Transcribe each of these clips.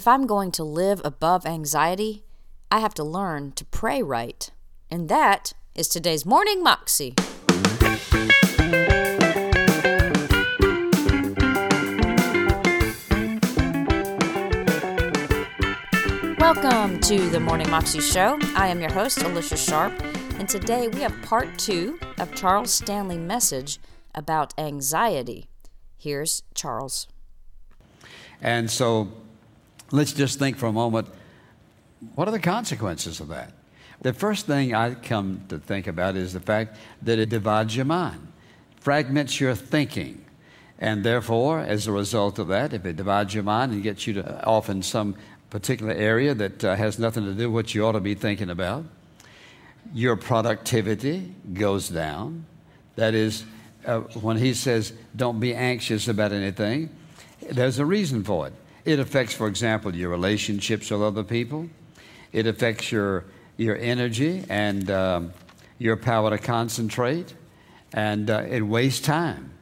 If I'm going to live above anxiety, I have to learn to pray right. And that is today's Morning Moxie. Welcome to the Morning Moxie Show. I am your host, Alicia Sharp, and today we have part two of Charles Stanley' message about anxiety. Here's Charles. And so let's just think for a moment what are the consequences of that? The first thing I come to think about is the fact that it divides your mind, fragments your thinking. And therefore, as a result of that, if it divides your mind and gets you to off in some particular area that uh, has nothing to do with what you ought to be thinking about, your productivity goes down. That is, uh, when he says, don't be anxious about anything, there's a reason for it. It affects, for example, your relationships with other people. It affects your, your energy and um, your power to concentrate, and uh, it wastes time.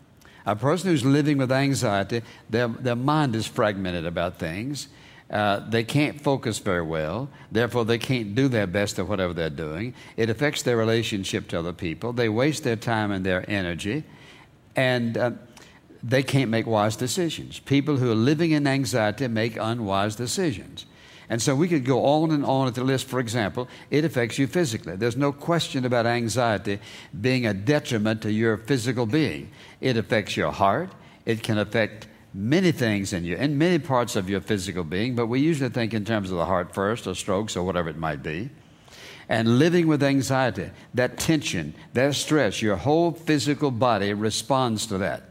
A person who's living with anxiety, their, their mind is fragmented about things. Uh, they can't focus very well. Therefore, they can't do their best at whatever they're doing. It affects their relationship to other people. They waste their time and their energy. And uh, they can't make wise decisions. People who are living in anxiety make unwise decisions. And so we could go on and on at the list. For example, it affects you physically. There's no question about anxiety being a detriment to your physical being. It affects your heart. It can affect many things in you, in many parts of your physical being, but we usually think in terms of the heart first, or strokes, or whatever it might be. And living with anxiety, that tension, that stress, your whole physical body responds to that.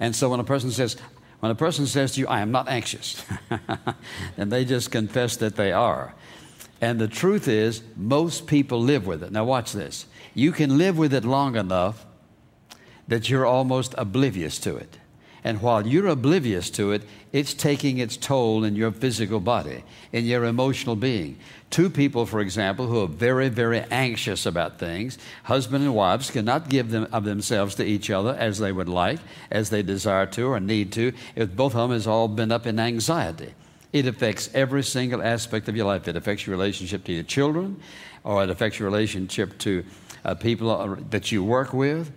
And so when a person says, when a person says to you, I am not anxious, then they just confess that they are. And the truth is, most people live with it. Now, watch this. You can live with it long enough that you're almost oblivious to it. And while you're oblivious to it, it's taking its toll in your physical body, in your emotional being. Two people, for example, who are very, very anxious about things, husband and wives, cannot give them of themselves to each other as they would like, as they desire to or need to, if both of them has all been up in anxiety. It affects every single aspect of your life. It affects your relationship to your children, or it affects your relationship to uh, people uh, that you work with.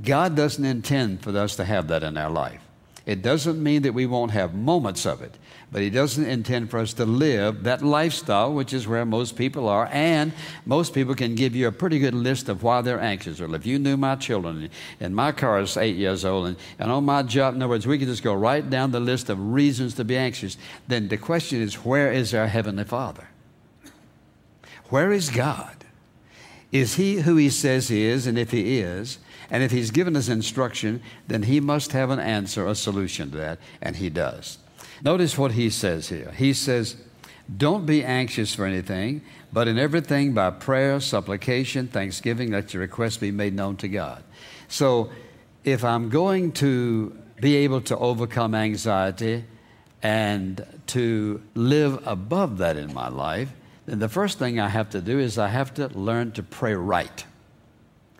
God doesn't intend for us to have that in our life. It doesn't mean that we won't have moments of it, but He doesn't intend for us to live that lifestyle, which is where most people are. And most people can give you a pretty good list of why they're anxious. Well, if you knew my children, and my car is eight years old, and, and on my job, in other words, we could just go right down the list of reasons to be anxious. Then the question is, where is our Heavenly Father? Where is God? Is He who He says He is? And if He is, and if He's given us instruction, then He must have an answer, a solution to that, and He does. Notice what He says here. He says, Don't be anxious for anything, but in everything by prayer, supplication, thanksgiving, let your requests be made known to God. So if I'm going to be able to overcome anxiety and to live above that in my life, then the first thing I have to do is I have to learn to pray right.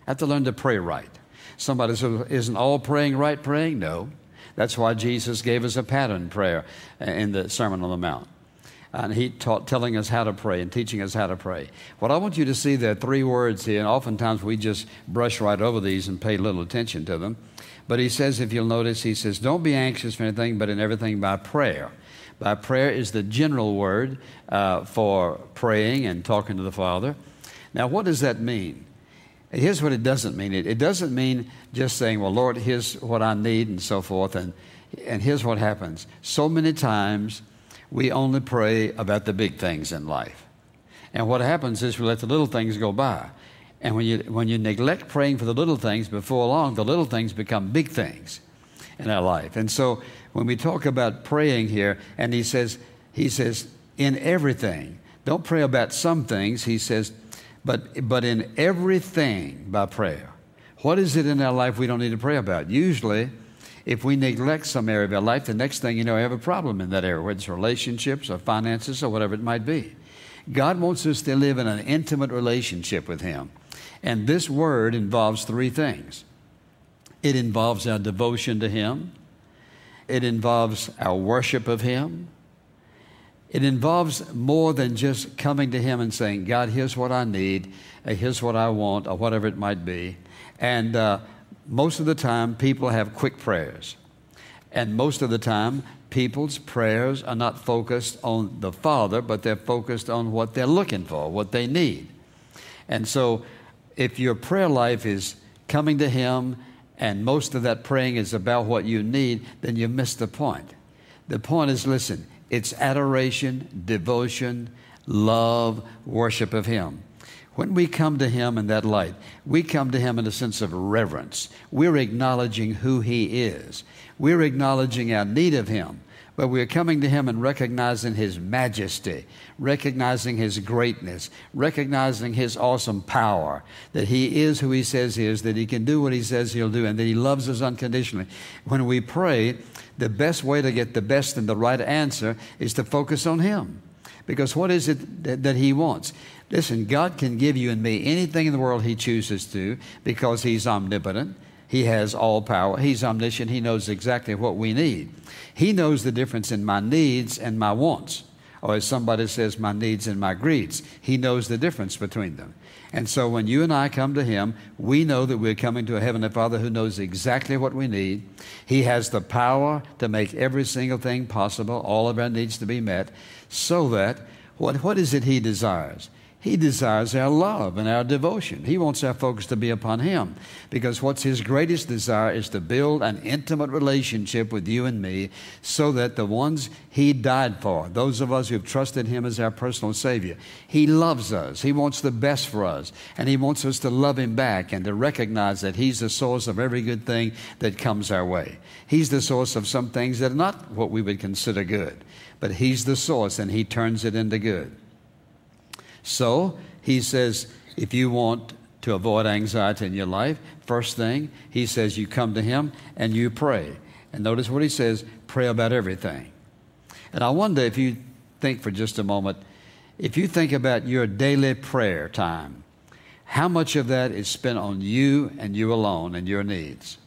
I have to learn to pray right. Somebody says, Isn't all praying right praying? No. That's why Jesus gave us a pattern prayer in the Sermon on the Mount. And he taught, telling us how to pray and teaching us how to pray. What I want you to see, there are three words here, and oftentimes we just brush right over these and pay little attention to them. But he says, if you'll notice, he says, Don't be anxious for anything, but in everything by prayer. By prayer is the general word uh, for praying and talking to the Father. Now, what does that mean? Here's what it doesn't mean it, it doesn't mean just saying, Well, Lord, here's what I need, and so forth. And, and here's what happens. So many times we only pray about the big things in life. And what happens is we let the little things go by. And when you, when you neglect praying for the little things, before long, the little things become big things in our life. And so when we talk about praying here, and he says, he says, in everything, don't pray about some things. He says, but, but in everything by prayer. What is it in our life we don't need to pray about? Usually, if we neglect some area of our life, the next thing you know, we have a problem in that area, whether it's relationships or finances or whatever it might be. God wants us to live in an intimate relationship with Him. And this word involves three things it involves our devotion to Him, it involves our worship of Him, It involves more than just coming to Him and saying, God, here's what I need, uh, here's what I want, or whatever it might be. And uh, most of the time, people have quick prayers. And most of the time, people's prayers are not focused on the Father, but they're focused on what they're looking for, what they need. And so, if your prayer life is coming to Him and most of that praying is about what you need, then you miss the point. The point is listen, it's adoration, devotion, love, worship of Him. When we come to Him in that light, we come to Him in a sense of reverence. We're acknowledging who He is, we're acknowledging our need of Him but we're coming to Him and recognizing His majesty, recognizing His greatness, recognizing His awesome power, that He is who He says He is, that He can do what He says He'll do, and that He loves us unconditionally. When we pray, the best way to get the best and the right answer is to focus on Him. Because what is it that, that He wants? Listen, God can give you and me anything in the world He chooses to because He's omnipotent. He has all power. He's omniscient. He knows exactly what we need. He knows the difference in my needs and my wants. Or as somebody says, my needs and my greeds. He knows the difference between them. And so when you and I come to Him, we know that we're coming to a Heavenly Father who knows exactly what we need. He has the power to make every single thing possible, all of our needs to be met, so that what, what is it He desires? He desires our love and our devotion. He wants our focus to be upon Him because what's His greatest desire is to build an intimate relationship with you and me so that the ones He died for, those of us who've trusted Him as our personal Savior, He loves us. He wants the best for us and He wants us to love Him back and to recognize that He's the source of every good thing that comes our way. He's the source of some things that are not what we would consider good, but He's the source and He turns it into good. So he says, if you want to avoid anxiety in your life, first thing, he says you come to him and you pray. And notice what he says pray about everything. And I wonder if you think for just a moment, if you think about your daily prayer time, how much of that is spent on you and you alone and your needs?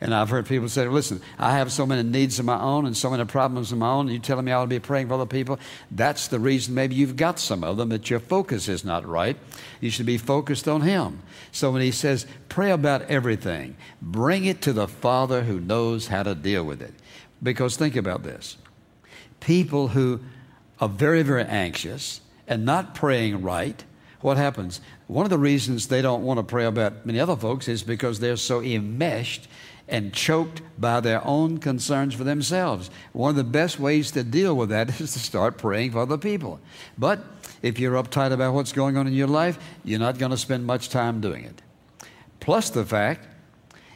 And I've heard people say, listen, I have so many needs of my own and so many problems of my own, and you telling me I ought to be praying for other people. That's the reason maybe you've got some of them, that your focus is not right. You should be focused on Him. So when He says, pray about everything, bring it to the Father who knows how to deal with it. Because think about this people who are very, very anxious and not praying right, what happens? One of the reasons they don't want to pray about many other folks is because they're so enmeshed and choked by their own concerns for themselves. One of the best ways to deal with that is to start praying for other people. But if you're uptight about what's going on in your life, you're not going to spend much time doing it. Plus the fact,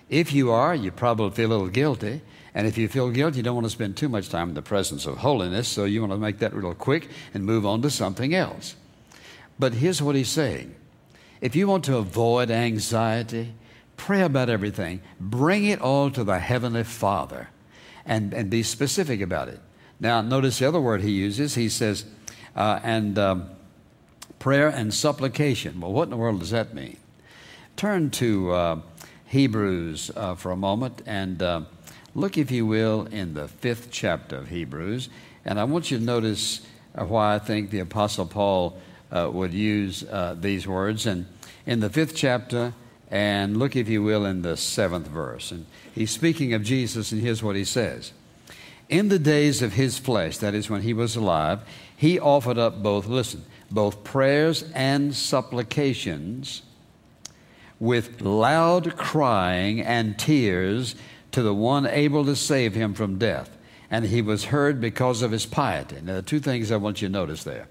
if you are, you probably feel a little guilty. And if you feel guilty, you don't want to spend too much time in the presence of holiness, so you want to make that real quick and move on to something else. But here's what he's saying if you want to avoid anxiety, Pray about everything. Bring it all to the Heavenly Father and, and be specific about it. Now, notice the other word he uses. He says, uh, and um, prayer and supplication. Well, what in the world does that mean? Turn to uh, Hebrews uh, for a moment and uh, look, if you will, in the fifth chapter of Hebrews. And I want you to notice uh, why I think the Apostle Paul uh, would use these words. And in the fifth chapter, and look, if you will, in the seventh verse. And he's speaking of Jesus, and here's what he says In the days of his flesh, that is when he was alive, he offered up both, listen, both prayers and supplications with loud crying and tears to the one able to save him from death. And he was heard because of his piety. Now, the two things I want you to notice there.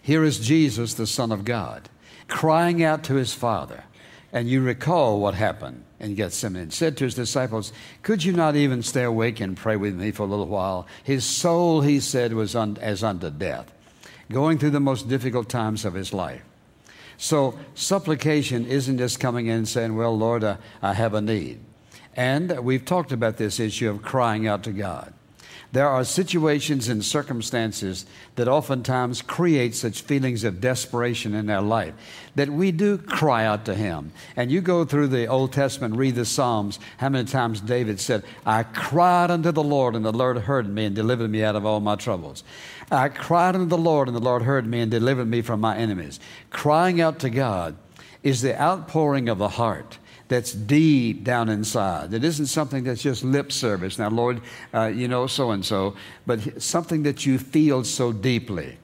Here is Jesus, the Son of God, crying out to his Father and you recall what happened in Gethsemane. And said to his disciples, Could you not even stay awake and pray with me for a little while? His soul, he said, was un- as unto death, going through the most difficult times of his life. So, supplication isn't just coming in and saying, Well, Lord, I, I have a need. And we've talked about this issue of crying out to God. There are situations and circumstances that oftentimes create such feelings of desperation in our life that we do cry out to Him. And you go through the Old Testament, read the Psalms, how many times David said, I cried unto the Lord, and the Lord heard me and delivered me out of all my troubles. I cried unto the Lord, and the Lord heard me and delivered me from my enemies. Crying out to God is the outpouring of the heart that's deep down inside. It isn't something that's just lip service. Now, Lord, uh, you know, so and so, but something that you feel so deeply.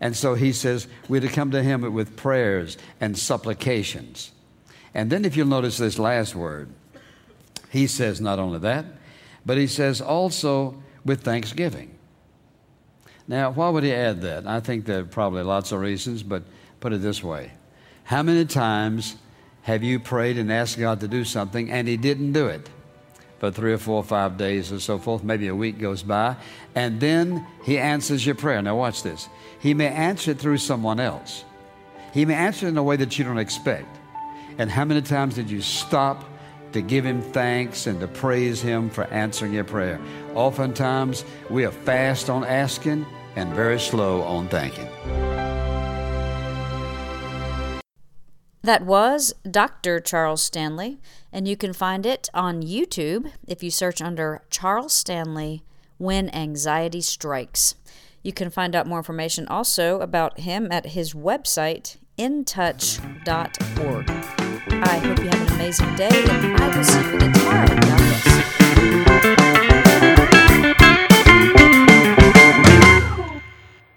And so he says we're to come to him with prayers and supplications. And then, if you'll notice this last word, he says not only that, but he says also with thanksgiving. Now, why would he add that? I think there are probably lots of reasons, but put it this way How many times have you prayed and asked God to do something and He didn't do it? For three or four or five days or so forth, maybe a week goes by, and then He answers your prayer. Now, watch this. He may answer it through someone else, He may answer it in a way that you don't expect. And how many times did you stop to give Him thanks and to praise Him for answering your prayer? Oftentimes, we are fast on asking and very slow on thanking. That was Dr. Charles Stanley, and you can find it on YouTube if you search under Charles Stanley When Anxiety Strikes. You can find out more information also about him at his website, intouch.org. I hope you have an amazing day, and I will see you again tomorrow. God bless.